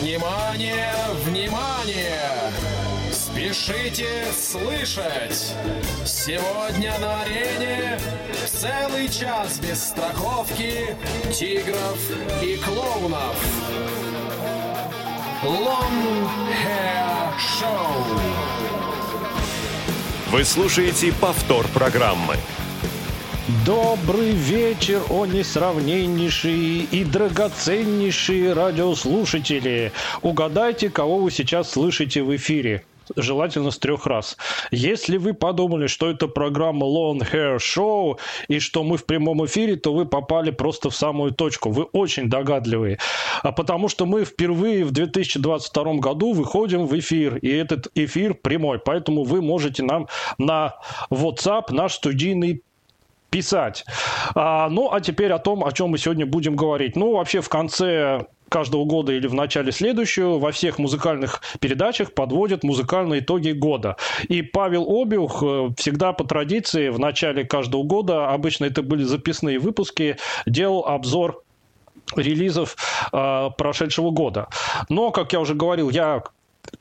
Внимание, внимание! Спешите слышать! Сегодня на арене целый час без страховки, тигров и клоунов. Long Hair Show. Вы слушаете повтор программы. Добрый вечер, о несравненнейшие и драгоценнейшие радиослушатели. Угадайте, кого вы сейчас слышите в эфире желательно с трех раз. Если вы подумали, что это программа Long Hair Show и что мы в прямом эфире, то вы попали просто в самую точку. Вы очень догадливые. А потому что мы впервые в 2022 году выходим в эфир, и этот эфир прямой. Поэтому вы можете нам на WhatsApp, наш студийный писать. А, ну, а теперь о том, о чем мы сегодня будем говорить. Ну, вообще в конце каждого года или в начале следующего во всех музыкальных передачах подводят музыкальные итоги года. И Павел Обиух э, всегда по традиции в начале каждого года, обычно это были записные выпуски, делал обзор релизов э, прошедшего года. Но, как я уже говорил, я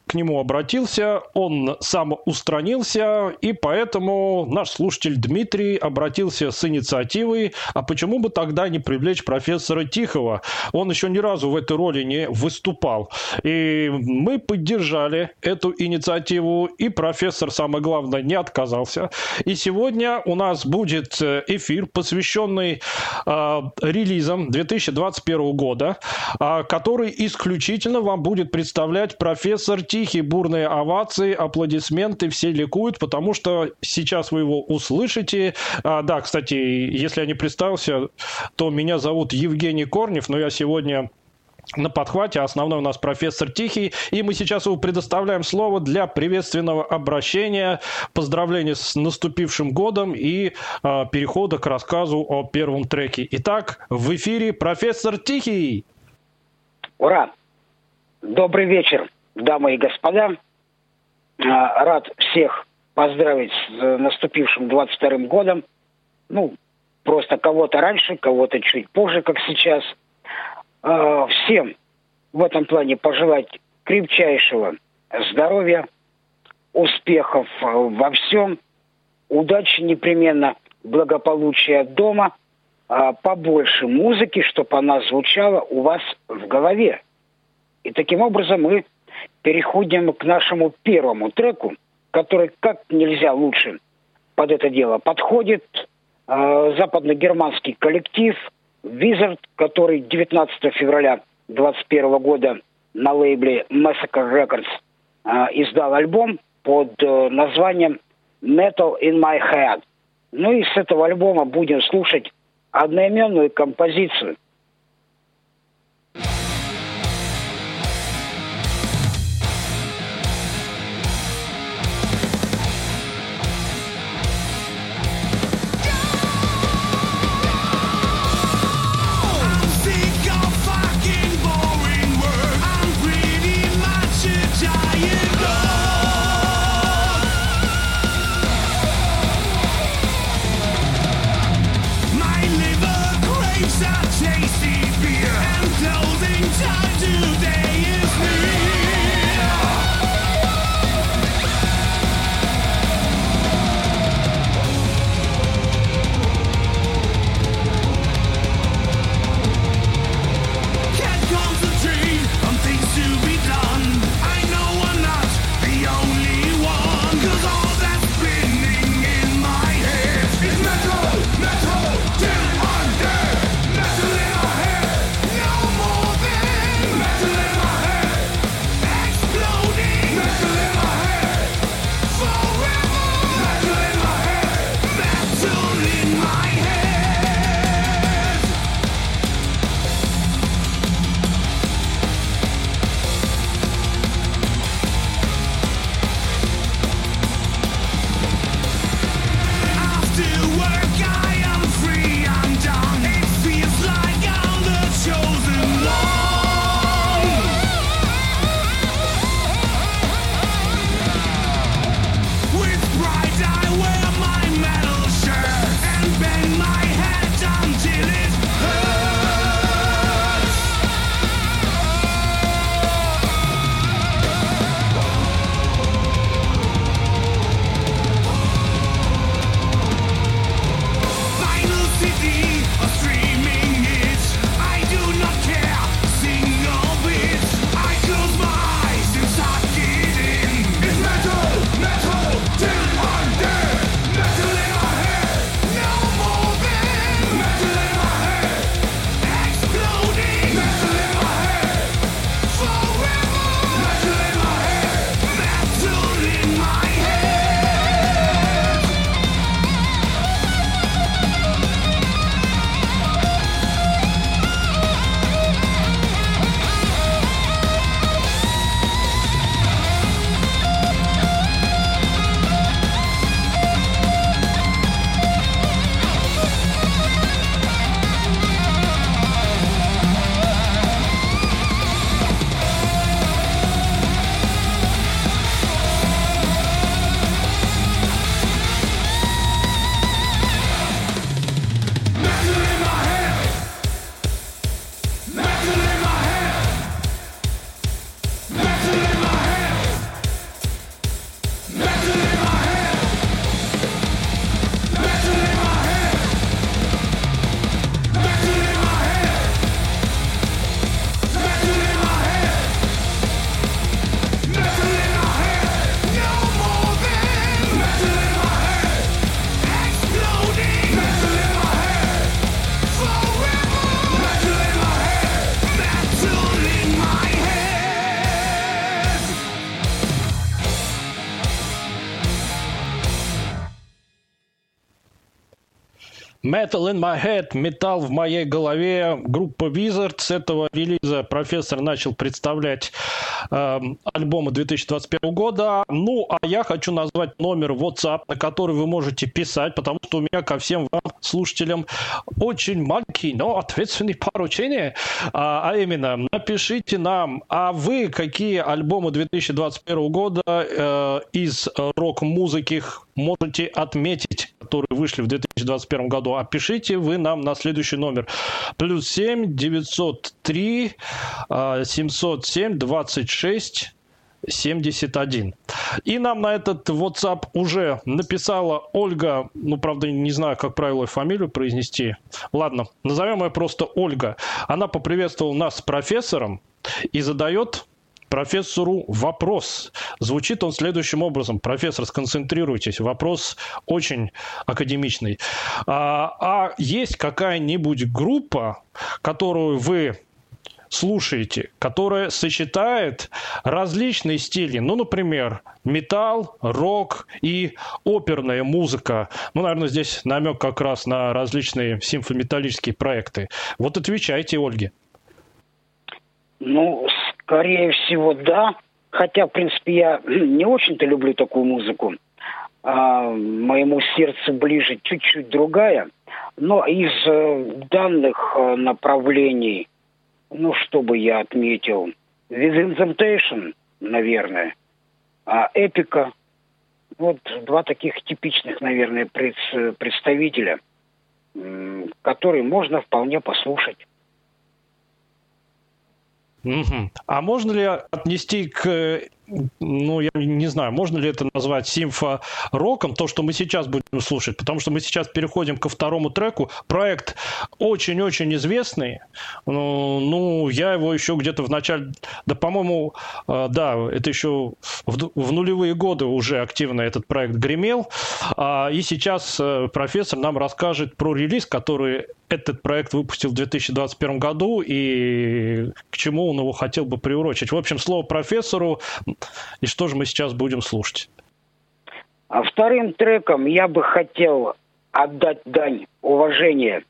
к нему обратился, он сам устранился, и поэтому наш слушатель Дмитрий обратился с инициативой, а почему бы тогда не привлечь профессора Тихого? Он еще ни разу в этой роли не выступал. И мы поддержали эту инициативу, и профессор, самое главное, не отказался. И сегодня у нас будет эфир, посвященный э, релизам 2021 года, э, который исключительно вам будет представлять профессор Тихий тихие бурные овации, аплодисменты, все ликуют, потому что сейчас вы его услышите. А, да, кстати, если я не представился, то меня зовут Евгений Корнев, но я сегодня на подхвате. Основной у нас профессор Тихий. И мы сейчас его предоставляем слово для приветственного обращения, поздравления с наступившим годом и э, перехода к рассказу о первом треке. Итак, в эфире профессор Тихий. Ура! Добрый вечер дамы и господа. А, рад всех поздравить с наступившим 22-м годом. Ну, просто кого-то раньше, кого-то чуть позже, как сейчас. А, всем в этом плане пожелать крепчайшего здоровья, успехов во всем, удачи непременно, благополучия дома, а, побольше музыки, чтобы она звучала у вас в голове. И таким образом мы переходим к нашему первому треку, который как нельзя лучше под это дело подходит. Э, западно-германский коллектив Wizard, который 19 февраля 2021 года на лейбле Massacre Records э, издал альбом под э, названием Metal in My Head. Ну и с этого альбома будем слушать одноименную композицию – Metal in my head, металл в моей голове. Группа Wizard с этого релиза профессор начал представлять э, альбомы 2021 года. Ну, а я хочу назвать номер WhatsApp, на который вы можете писать, потому что у меня ко всем вам, слушателям, очень маленький, но ответственный поручение. А, а именно, напишите нам, а вы какие альбомы 2021 года э, из рок-музыки можете отметить, которые вышли в 2021 году, опишите вы нам на следующий номер. Плюс 7 903 707 26 71. И нам на этот WhatsApp уже написала Ольга, ну, правда, не знаю, как правило фамилию произнести. Ладно, назовем ее просто Ольга. Она поприветствовала нас с профессором и задает профессору вопрос. Звучит он следующим образом. Профессор, сконцентрируйтесь. Вопрос очень академичный. А, а есть какая-нибудь группа, которую вы слушаете, которая сочетает различные стили. Ну, например, металл, рок и оперная музыка. Ну, наверное, здесь намек как раз на различные симфометаллические проекты. Вот отвечайте, Ольге. Ну, скорее всего, да. Хотя, в принципе, я не очень-то люблю такую музыку. А, моему сердцу ближе чуть-чуть другая. Но из э, данных э, направлений – ну, что бы я отметил, Within наверное, а Эпика. Вот два таких типичных, наверное, представителя, которые можно вполне послушать. А можно ли отнести к ну, я не знаю, можно ли это назвать симфо-роком, то, что мы сейчас будем слушать, потому что мы сейчас переходим ко второму треку. Проект очень-очень известный. Ну, ну, я его еще где-то в начале, да, по-моему, э, да, это еще в, в нулевые годы уже активно этот проект гремел. А, и сейчас э, профессор нам расскажет про релиз, который этот проект выпустил в 2021 году и к чему он его хотел бы приурочить. В общем, слово профессору. И что же мы сейчас будем слушать? А вторым треком я бы хотел отдать дань уважения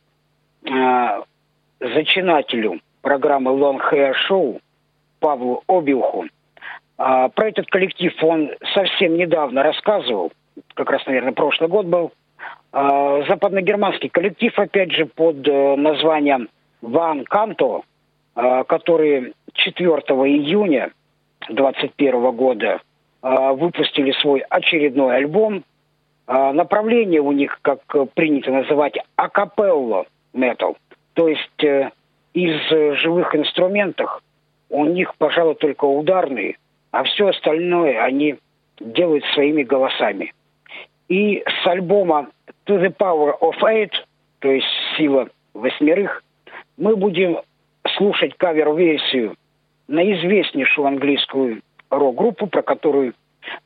э, зачинателю программы Long Hair Show Павлу Обилху. Э, про этот коллектив он совсем недавно рассказывал, как раз, наверное, прошлый год был. Э, западногерманский коллектив, опять же, под э, названием Ван Канто, э, который 4 июня 2021 года э, выпустили свой очередной альбом. Э, направление у них, как принято называть, акапелло метал. То есть э, из живых инструментов у них, пожалуй, только ударные, а все остальное они делают своими голосами. И с альбома To the Power of Eight, то есть сила восьмерых, мы будем слушать кавер-версию на известнейшую английскую рок-группу, про которую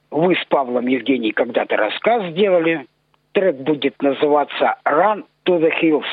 вы с Павлом Евгений когда-то рассказ сделали. Трек будет называться «Run to the Hills».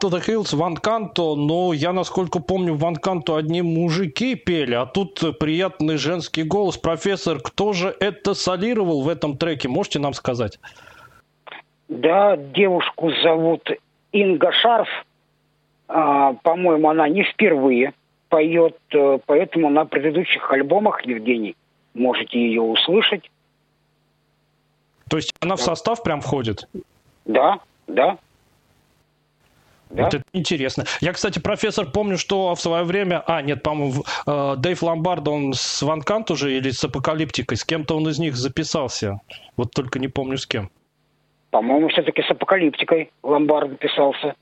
To the Hills, Ван Канто, но я, насколько помню, Ван Канто одни мужики пели, а тут приятный женский голос. Профессор, кто же это солировал в этом треке, можете нам сказать? Да, девушку зовут Инга Шарф. А, по-моему, она не впервые поет, э, поэтому на предыдущих альбомах, Евгений, можете ее услышать. То есть она в состав прям входит? Да, да. Да? Это интересно. Я, кстати, профессор, помню, что в свое время... А, нет, по-моему, э, Дэйв Ломбард, он с Ван Кант уже или с Апокалиптикой? С кем-то он из них записался. Вот только не помню с кем. По-моему, все-таки с Апокалиптикой Ломбард писался.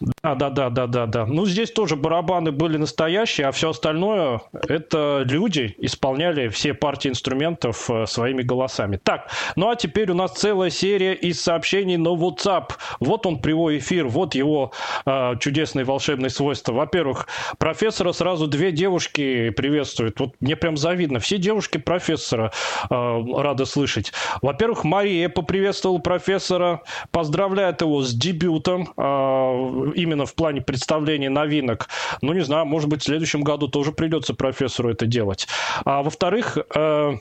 Да, да, да, да, да, да. Ну, здесь тоже барабаны были настоящие, а все остальное это люди исполняли все партии инструментов э, своими голосами. Так, ну а теперь у нас целая серия из сообщений на WhatsApp. Вот он, прямой эфир, вот его э, чудесные волшебные свойства. Во-первых, профессора сразу две девушки приветствуют. Вот мне прям завидно. Все девушки профессора э, рады слышать. Во-первых, Мария поприветствовала профессора, поздравляет его с дебютом. Э, именно в плане представления новинок, ну, не знаю, может быть, в следующем году тоже придется профессору это делать. А во-вторых, э,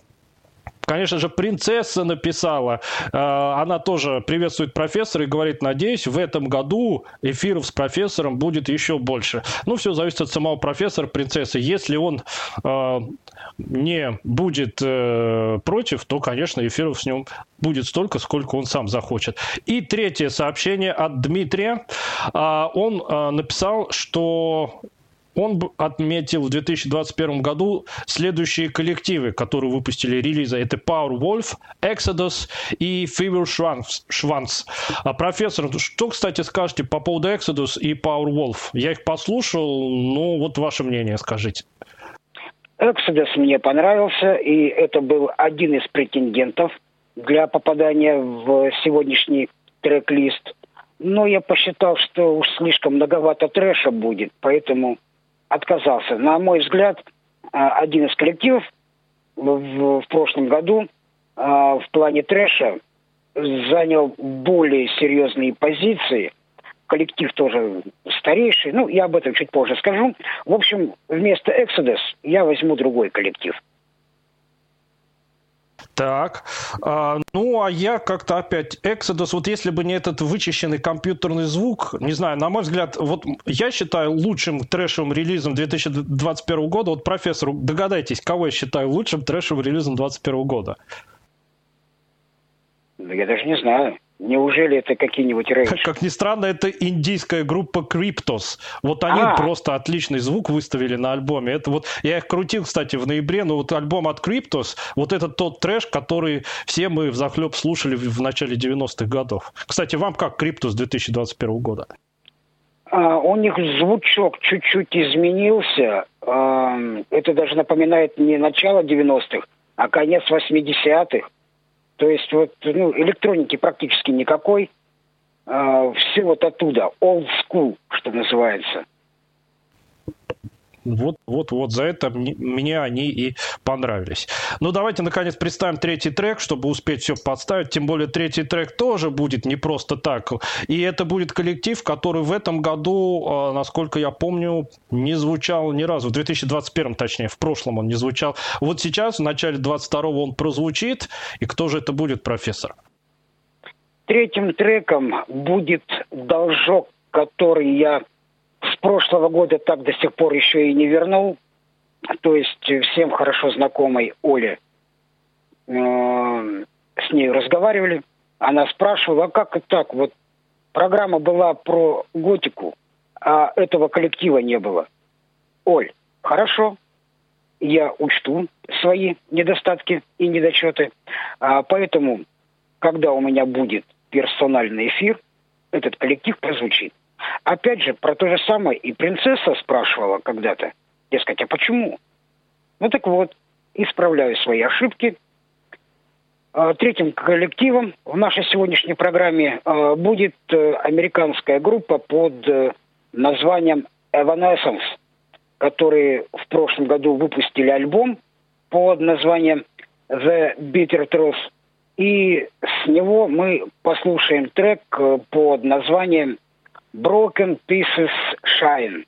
Конечно же, принцесса написала. Э, она тоже приветствует профессора и говорит, надеюсь, в этом году эфиров с профессором будет еще больше. Ну, все зависит от самого профессора, принцессы. Если он э, не будет э, против, то, конечно, эфиров с ним будет столько, сколько он сам захочет. И третье сообщение от Дмитрия. Он написал, что он отметил в 2021 году следующие коллективы, которые выпустили релизы. Это Power Wolf, Exodus и Fever Schwanz. А, профессор, что, кстати, скажете по поводу Exodus и Power Wolf? Я их послушал, ну вот ваше мнение скажите. Exodus мне понравился, и это был один из претендентов для попадания в сегодняшний трек-лист. Но я посчитал, что уж слишком многовато трэша будет, поэтому отказался. На мой взгляд, а, один из коллективов в, в прошлом году а, в плане трэша занял более серьезные позиции. Коллектив тоже старейший. Ну, я об этом чуть позже скажу. В общем, вместо Exodus я возьму другой коллектив. Так, а, ну а я как-то опять Exodus, вот если бы не этот вычищенный компьютерный звук, не знаю, на мой взгляд, вот я считаю лучшим трэшевым релизом 2021 года, вот профессор, догадайтесь, кого я считаю лучшим трэшевым релизом 2021 года? Я даже не знаю. Неужели это какие-нибудь рейдж? Как, как ни странно, это индийская группа Cryptos. Вот они а! просто отличный звук выставили на альбоме. Это вот я их крутил, кстати, в ноябре, но вот альбом от Cryptos, вот это тот трэш, который все мы в захлеб слушали в начале 90-х годов. Кстати, вам как Cryptos 2021 года? А, у них звучок чуть-чуть изменился. А, это даже напоминает не начало 90-х, а конец 80-х. То есть вот ну, электроники практически никакой. Э, все вот оттуда, old school, что называется. Вот, вот, вот за это мне они и понравились. Ну, давайте, наконец, представим третий трек, чтобы успеть все подставить. Тем более, третий трек тоже будет не просто так. И это будет коллектив, который в этом году, а, насколько я помню, не звучал ни разу. В 2021, точнее, в прошлом он не звучал. Вот сейчас, в начале 22 он прозвучит. И кто же это будет, профессор? Третьим треком будет должок, который я с прошлого года так до сих пор еще и не вернул. То есть всем хорошо знакомой Оле э, с ней разговаривали. Она спрашивала, а как это так? Вот программа была про готику, а этого коллектива не было. Оль, хорошо, я учту свои недостатки и недочеты. А поэтому, когда у меня будет персональный эфир, этот коллектив прозвучит. Опять же, про то же самое и принцесса спрашивала когда-то. Дескать, а почему? Ну так вот, исправляю свои ошибки. А, третьим коллективом в нашей сегодняшней программе а, будет э, американская группа под э, названием Evanescence, которые в прошлом году выпустили альбом под названием The Bitter Truth. И с него мы послушаем трек э, под названием Broken Pieces Shine.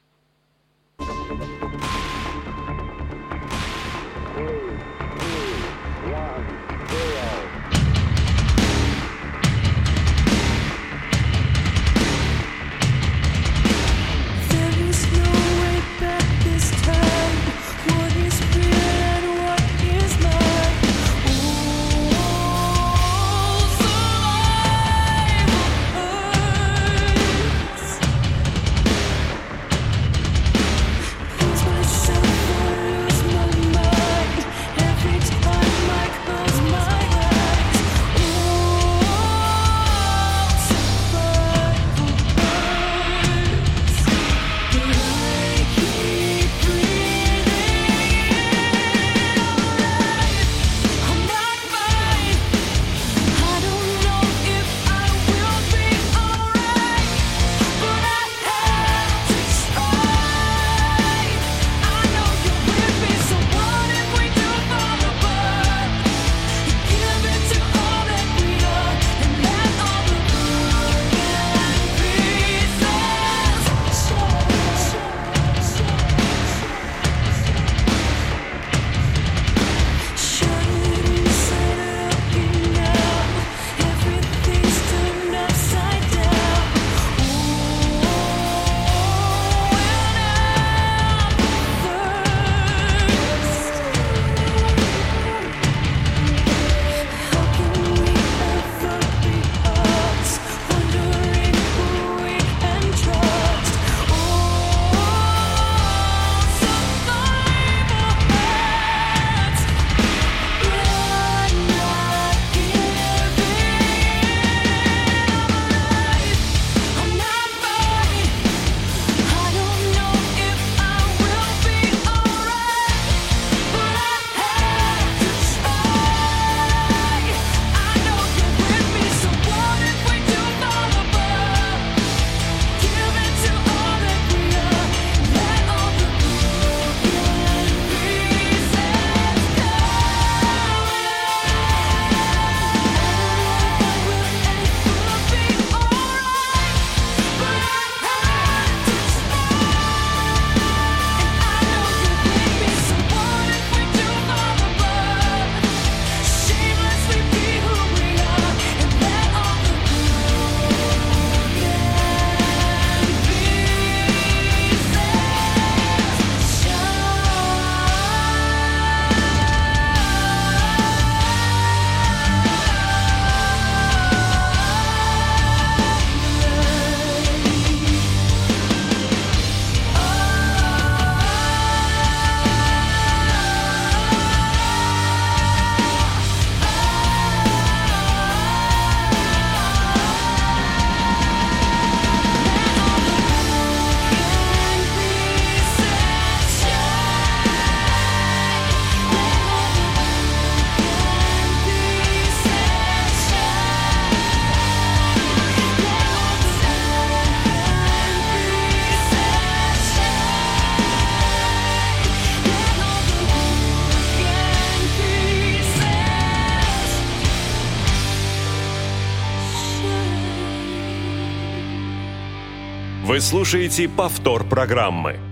Вы слушаете повтор программы.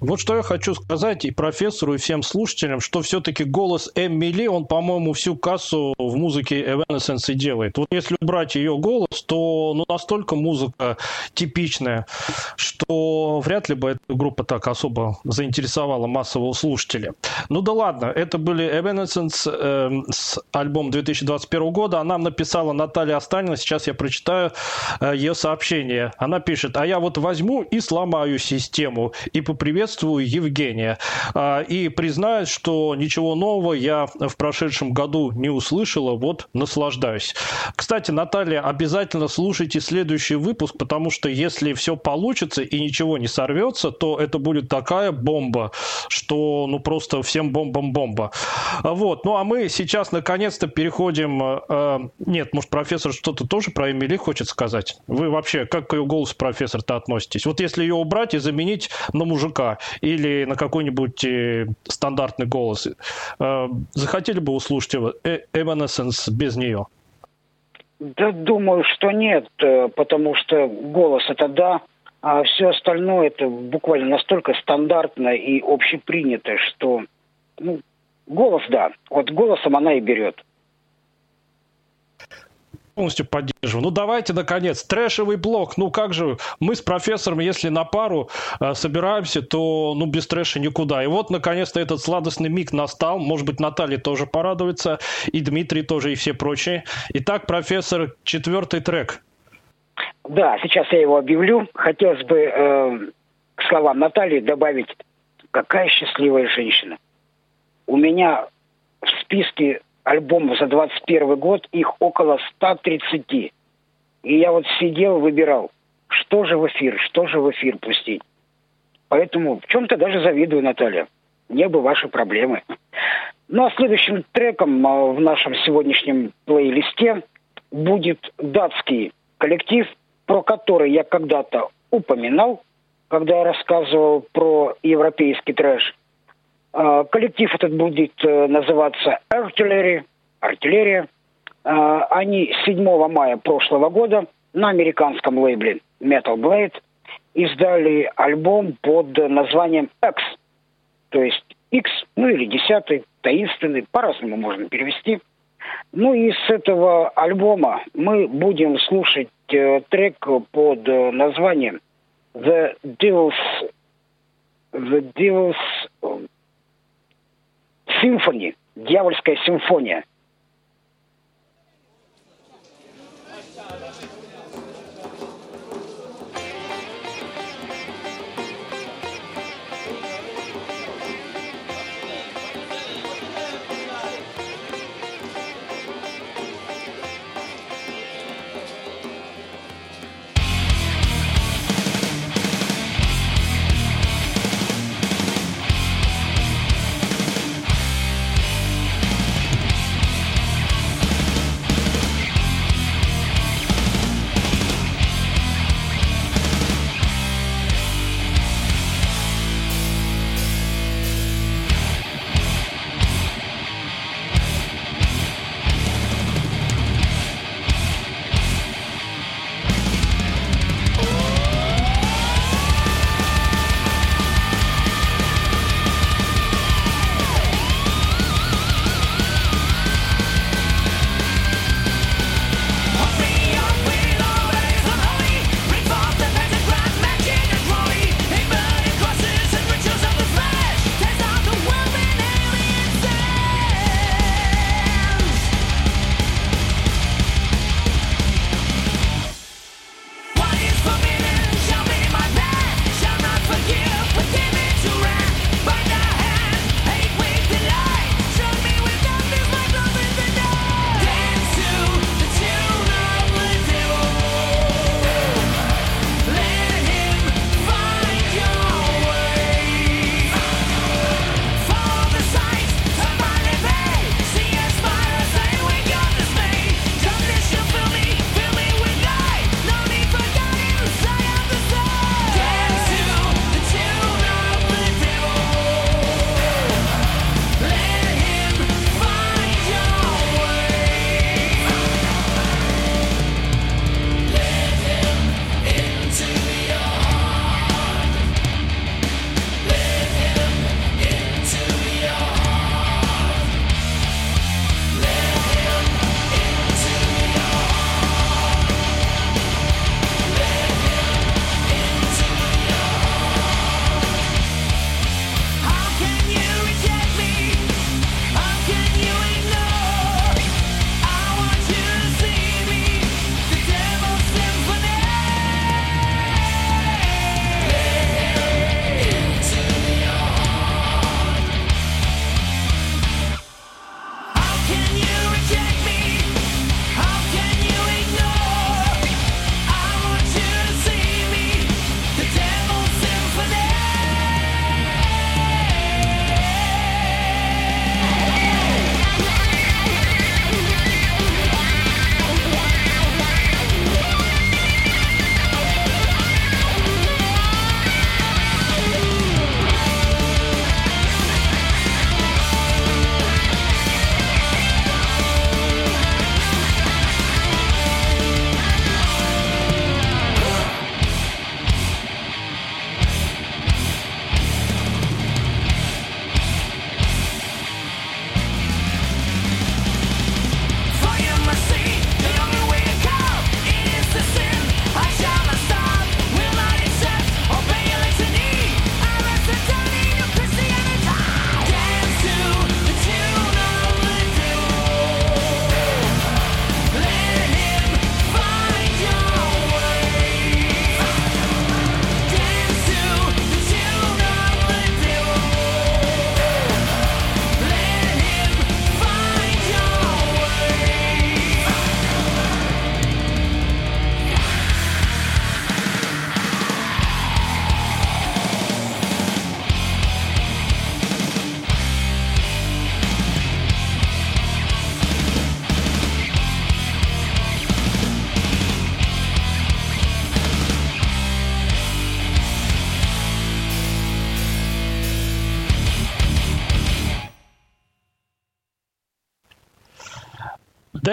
Вот что я хочу сказать и профессору, и всем слушателям, что все-таки голос Эмили, он, по-моему, всю кассу в музыке Evanescence и делает. Вот если убрать ее голос, то ну, настолько музыка типичная, что вряд ли бы эта группа так особо заинтересовала массового слушателя. Ну да ладно, это были Evanescence э, с альбом 2021 года. Она написала Наталья Останина, сейчас я прочитаю э, ее сообщение. Она пишет, а я вот возьму и сломаю систему и поприветствую приветствую Евгения. А, и признаюсь, что ничего нового я в прошедшем году не услышала, вот наслаждаюсь. Кстати, Наталья, обязательно слушайте следующий выпуск, потому что если все получится и ничего не сорвется, то это будет такая бомба, что ну просто всем бомбам-бомба. Вот. Ну а мы сейчас наконец-то переходим... Э, нет, может, профессор что-то тоже про Эмили хочет сказать? Вы вообще как к ее голосу, профессор-то относитесь? Вот если ее убрать и заменить на мужика, или на какой-нибудь э, стандартный голос. Э, захотели бы услышать Evanescence без нее? Да, думаю, что нет, э, потому что голос это да, а все остальное это буквально настолько стандартно и общепринято, что ну, голос да, вот голосом она и берет полностью поддерживаю. Ну давайте, наконец, трэшевый блок. Ну как же, мы с профессором, если на пару э, собираемся, то ну без трэша никуда. И вот, наконец-то, этот сладостный миг настал. Может быть, Наталья тоже порадуется, и Дмитрий тоже, и все прочие. Итак, профессор, четвертый трек. Да, сейчас я его объявлю. Хотелось бы э, к словам Натальи добавить, какая счастливая женщина. У меня в списке альбомов за 21 год, их около 130. И я вот сидел, выбирал, что же в эфир, что же в эфир пустить. Поэтому в чем-то даже завидую, Наталья. Не бы ваши проблемы. Ну а следующим треком а, в нашем сегодняшнем плейлисте будет датский коллектив, про который я когда-то упоминал, когда я рассказывал про европейский трэш – коллектив этот будет э, называться артиллерия. А, они 7 мая прошлого года на американском лейбле Metal Blade издали альбом под названием X, то есть X, ну или десятый, таинственный, по-разному можно перевести. Ну и с этого альбома мы будем слушать э, трек под э, названием The Devil's The Devil's Симфони, дьявольская симфония –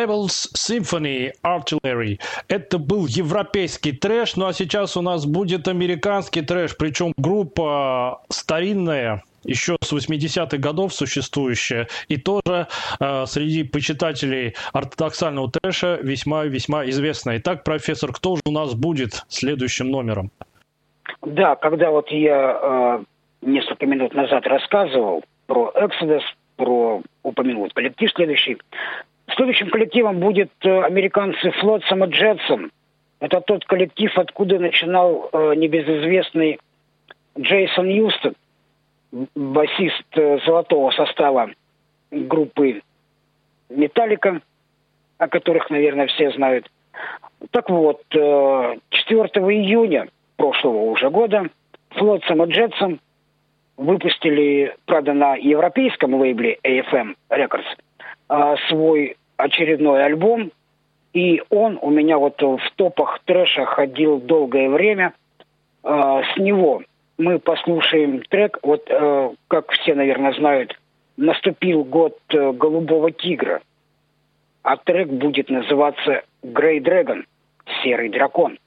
Devil's Symphony Artillery. Это был европейский трэш, ну а сейчас у нас будет американский трэш, причем группа старинная, еще с 80-х годов существующая, и тоже э, среди почитателей ортодоксального трэша весьма-весьма известная. Итак, профессор, кто же у нас будет следующим номером? Да, когда вот я э, несколько минут назад рассказывал про Exodus, про упомянул коллектив следующий, Следующим коллективом будет э, американцы Флотсом и Джетсом. Это тот коллектив, откуда начинал э, небезызвестный Джейсон Юстон, басист э, золотого состава группы Металлика, о которых, наверное, все знают. Так вот, 4 июня прошлого уже года Флотсом и Джетсом выпустили, правда, на европейском лейбле AFM Records – а, свой очередной альбом, и он у меня вот в топах трэша ходил долгое время. А, с него мы послушаем трек, вот а, как все, наверное, знают, наступил год э, «Голубого тигра», а трек будет называться «Грей Дрэгон», «Серый дракон».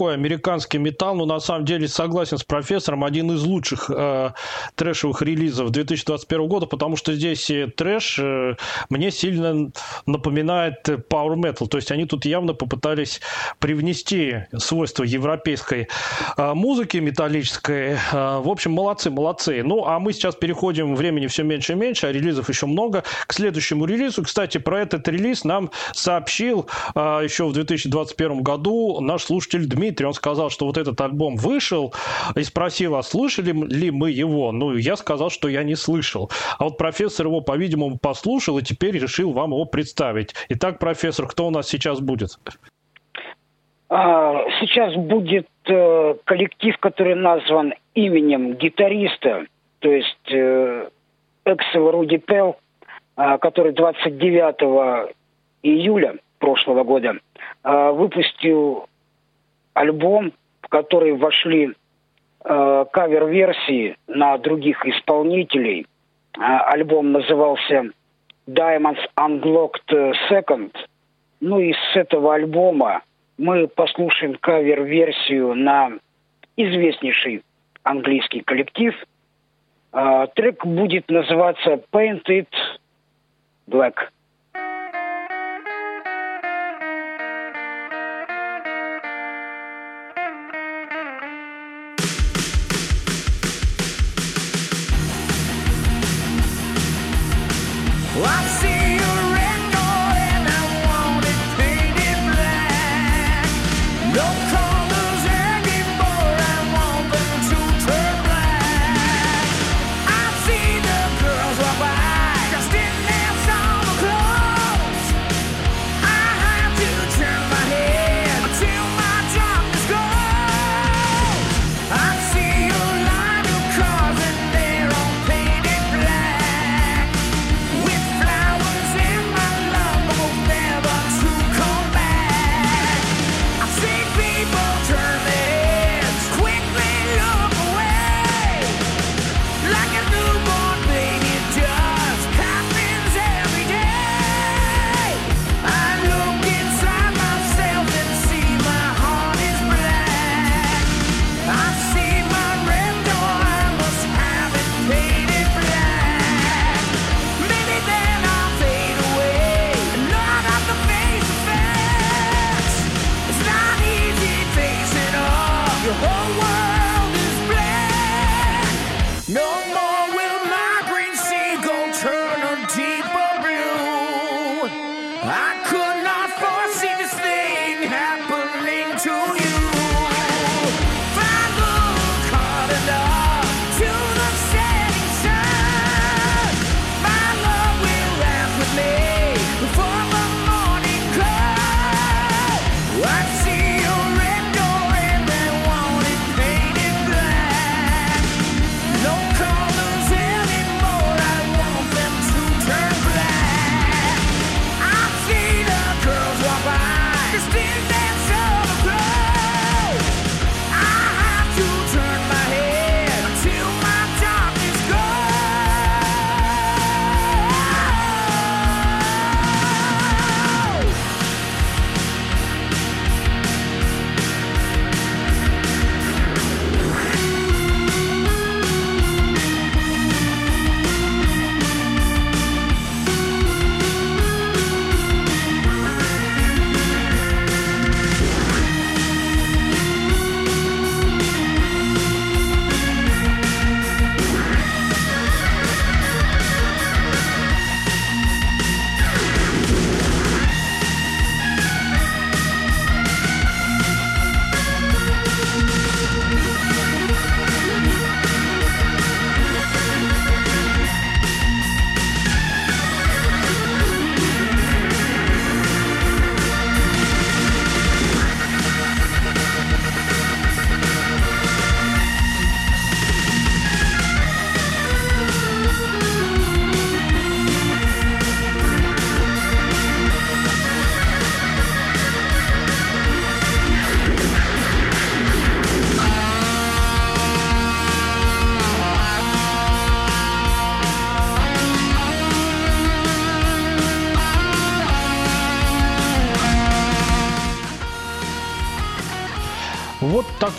Вот такой американский металл, ну, на самом деле, согласен с профессором, один из лучших э, трэшевых релизов 2021 года, потому что здесь трэш э, мне сильно напоминает Power Metal, то есть они тут явно попытались привнести свойства европейской э, музыки металлической. Э, в общем, молодцы, молодцы. Ну, а мы сейчас переходим, времени все меньше и меньше, а релизов еще много, к следующему релизу. Кстати, про этот релиз нам сообщил э, еще в 2021 году наш слушатель Дмитрий. Он сказал, что вот этот альбом вышел и спросил, а слышали ли мы его? Ну, я сказал, что я не слышал. А вот профессор его, по-видимому, послушал и теперь решил вам его представить. Итак, профессор, кто у нас сейчас будет? А, сейчас будет э, коллектив, который назван именем гитариста, то есть э, Эксел Руди Пел, э, который 29 июля прошлого года э, выпустил альбом, в который вошли э, кавер-версии на других исполнителей. Э, альбом назывался Diamonds Unlocked Second. Ну и с этого альбома мы послушаем кавер-версию на известнейший английский коллектив. Э, трек будет называться Painted Black.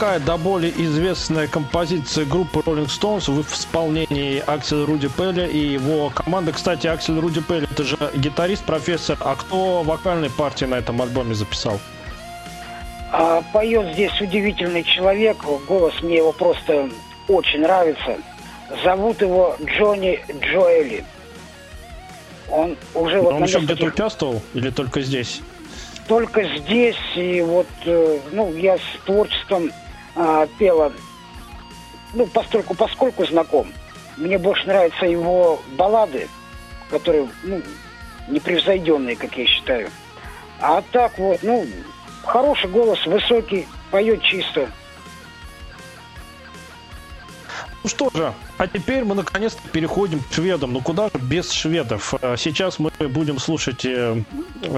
Такая до боли известная композиция группы Rolling Stones в исполнении Акселя Руди Пелли и его команды. Кстати, Аксель Руди Пелли это же гитарист, профессор. А кто вокальные партии на этом альбоме записал? А, поет здесь удивительный человек. Голос мне его просто очень нравится. Зовут его Джонни Джоэли. Он уже вот он еще где-то участвовал или только здесь? Только здесь. И вот, э, ну, я с творчеством а, пела, ну, постольку поскольку знаком. Мне больше нравятся его баллады, которые, ну, непревзойденные, как я считаю. А так вот, ну, хороший голос, высокий, поет чисто. Ну что же, а теперь мы наконец-то переходим к шведам. Ну куда же без шведов? А сейчас мы будем слушать э,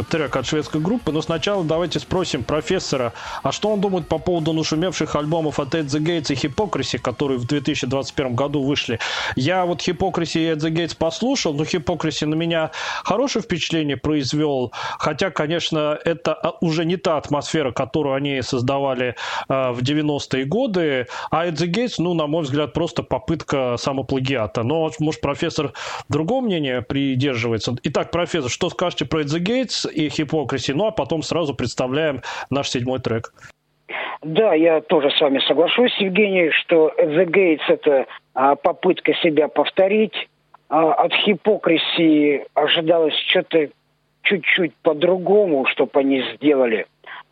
трек от шведской группы, но сначала давайте спросим профессора, а что он думает по поводу нашумевших альбомов от Эд The и Hypocrisy, которые в 2021 году вышли. Я вот Hypocrisy и Эд Gates послушал, но Hypocrisy на меня хорошее впечатление произвел, хотя, конечно, это а, уже не та атмосфера, которую они создавали э, в 90-е годы, а Эд Gates, ну, на мой взгляд, просто попытка самоплагиата. Но, может, профессор другого мнения придерживается. Итак, профессор, что скажете про The Gates и Hypocrisy? Ну, а потом сразу представляем наш седьмой трек. Да, я тоже с вами соглашусь, Евгений, что The Gates – это а, попытка себя повторить. А, от Hypocrisy ожидалось что-то чуть-чуть по-другому, чтобы они сделали.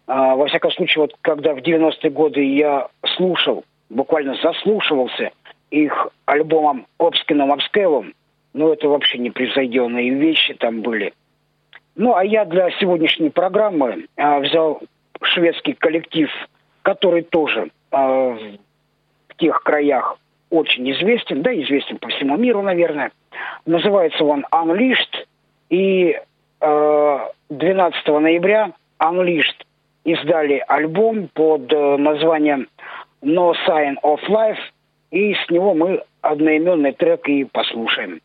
А, во всяком случае, вот когда в 90-е годы я слушал, буквально заслушивался их альбомом Обскином Обскелом, ну, это вообще непревзойденные вещи там были. Ну, а я для сегодняшней программы а, взял шведский коллектив, который тоже а, в тех краях очень известен, да, известен по всему миру, наверное. Называется он Unleashed. И э, 12 ноября Unleashed издали альбом под э, названием No Sign of Life – и с него мы одноименный трек и послушаем.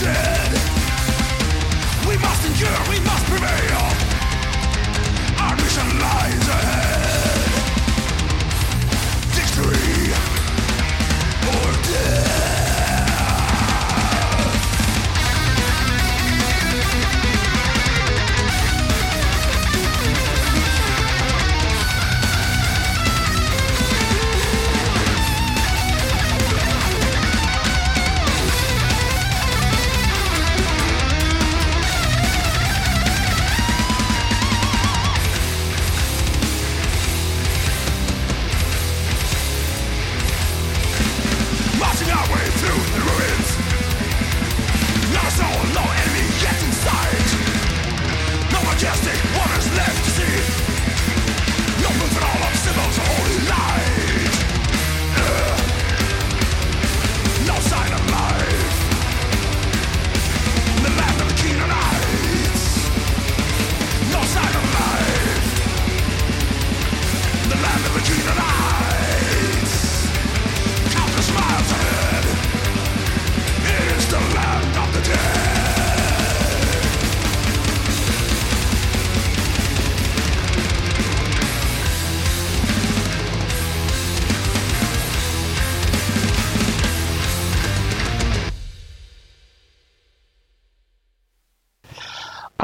dead. We must endure, we must prevail. Our mission lies ahead. Victory or death.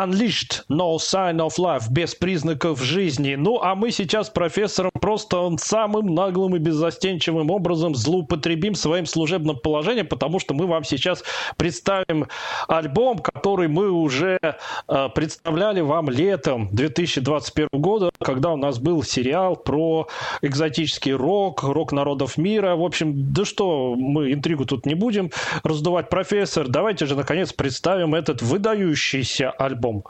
Unleashed, No Sign of Life, без признаков жизни. Ну, а мы сейчас профессором просто он самым наглым и беззастенчивым образом злоупотребим своим служебным положением, потому что мы вам сейчас представим альбом, который мы уже э, представляли вам летом 2021 года, когда у нас был сериал про экзотический рок, рок народов мира. В общем, да что, мы интригу тут не будем раздувать, профессор. Давайте же, наконец, представим этот выдающийся альбом.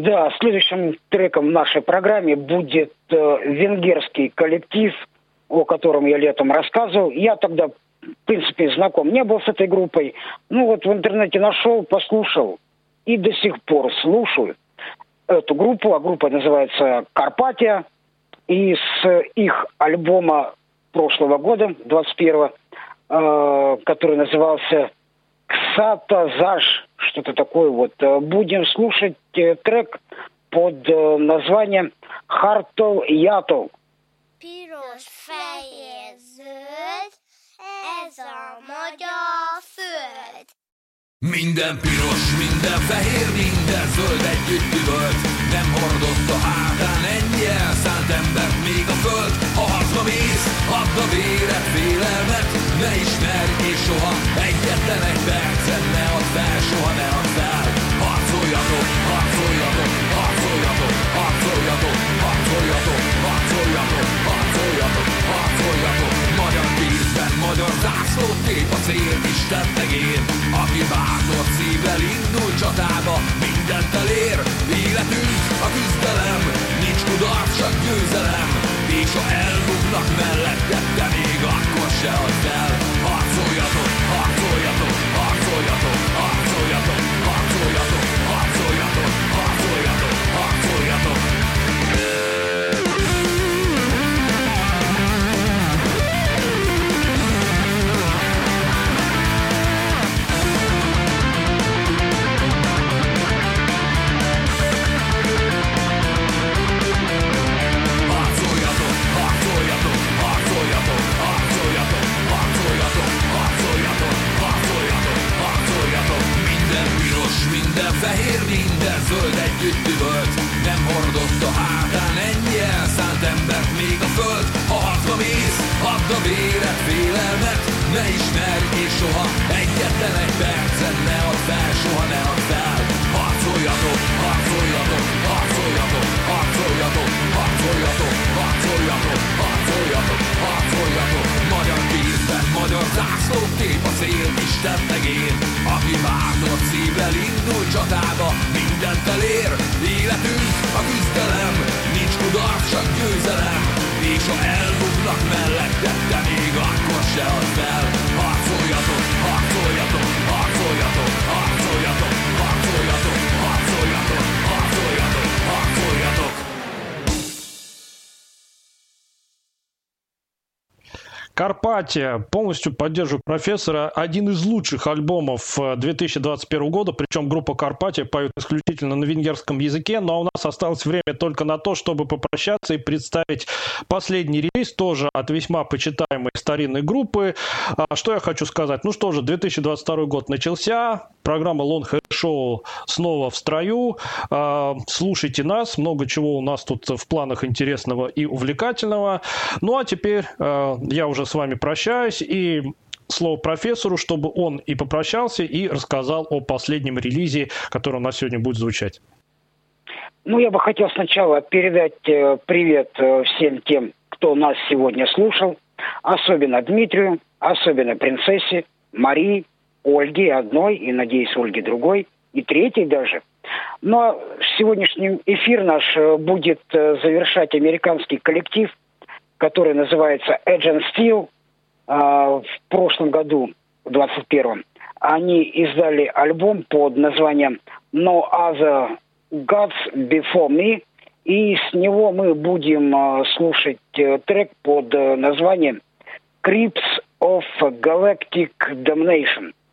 Да, следующим треком в нашей программе будет э, венгерский коллектив, о котором я летом рассказывал. Я тогда, в принципе, знаком не был с этой группой. Ну вот в интернете нашел, послушал и до сих пор слушаю эту группу. А группа называется «Карпатия». И с их альбома прошлого года, 21-го, э, который назывался «Ксата Заш», что-то такое вот. Э, будем слушать э, трек под э, названием «Хартол Ятол». Piros fehér zöld, ez a magyar föld. Minden piros, minden fehér, minden zöld együtt üvölt. Nem hordott a hátán ennyi elszánt embert még a föld. Ha harcba mész, add a véret, félelmet, ne ismerj és soha egyetlen egy percen ne add fel, soha ne add fel. Harcoljatok, harcoljatok, harcoljatok, harcoljatok, harcoljatok, harcoljatok, harcoljatok, harcoljatok. Magyar kézben, magyar zászlót kép a cél, Isten megér, aki bátor szívvel indul csatába, mindent elér. Életünk a küzdelem, nincs kudarc, csak győzelem, és ha elbuknak mellette, Карпатия. Полностью поддерживаю профессора. Один из лучших альбомов э, 2021 года. Причем группа Карпатия поет исключительно на венгерском языке. Но у нас осталось время только на то, чтобы попрощаться и представить последний релиз тоже от весьма почитаемой старинной группы. А, Что я хочу сказать? Ну что же, 2022 год начался. Программа Long Hair Show снова в строю. А, Слушайте нас. Много чего у нас тут в планах интересного и увлекательного. Ну а теперь э, я уже с вами прощаюсь и слово профессору, чтобы он и попрощался, и рассказал о последнем релизе, который у нас сегодня будет звучать. Ну, я бы хотел сначала передать э, привет э, всем тем, кто нас сегодня слушал, особенно Дмитрию, особенно принцессе, Марии, Ольге одной и, надеюсь, Ольге другой, и третьей даже. Но сегодняшний эфир наш э, будет завершать американский коллектив, который называется Agent Steel. А, В прошлом году, в 21-м, они издали альбом под названием No Other Gods Before Me. И с него мы будем э, слушать э, трек под э, названием Crips of Galactic Damnation –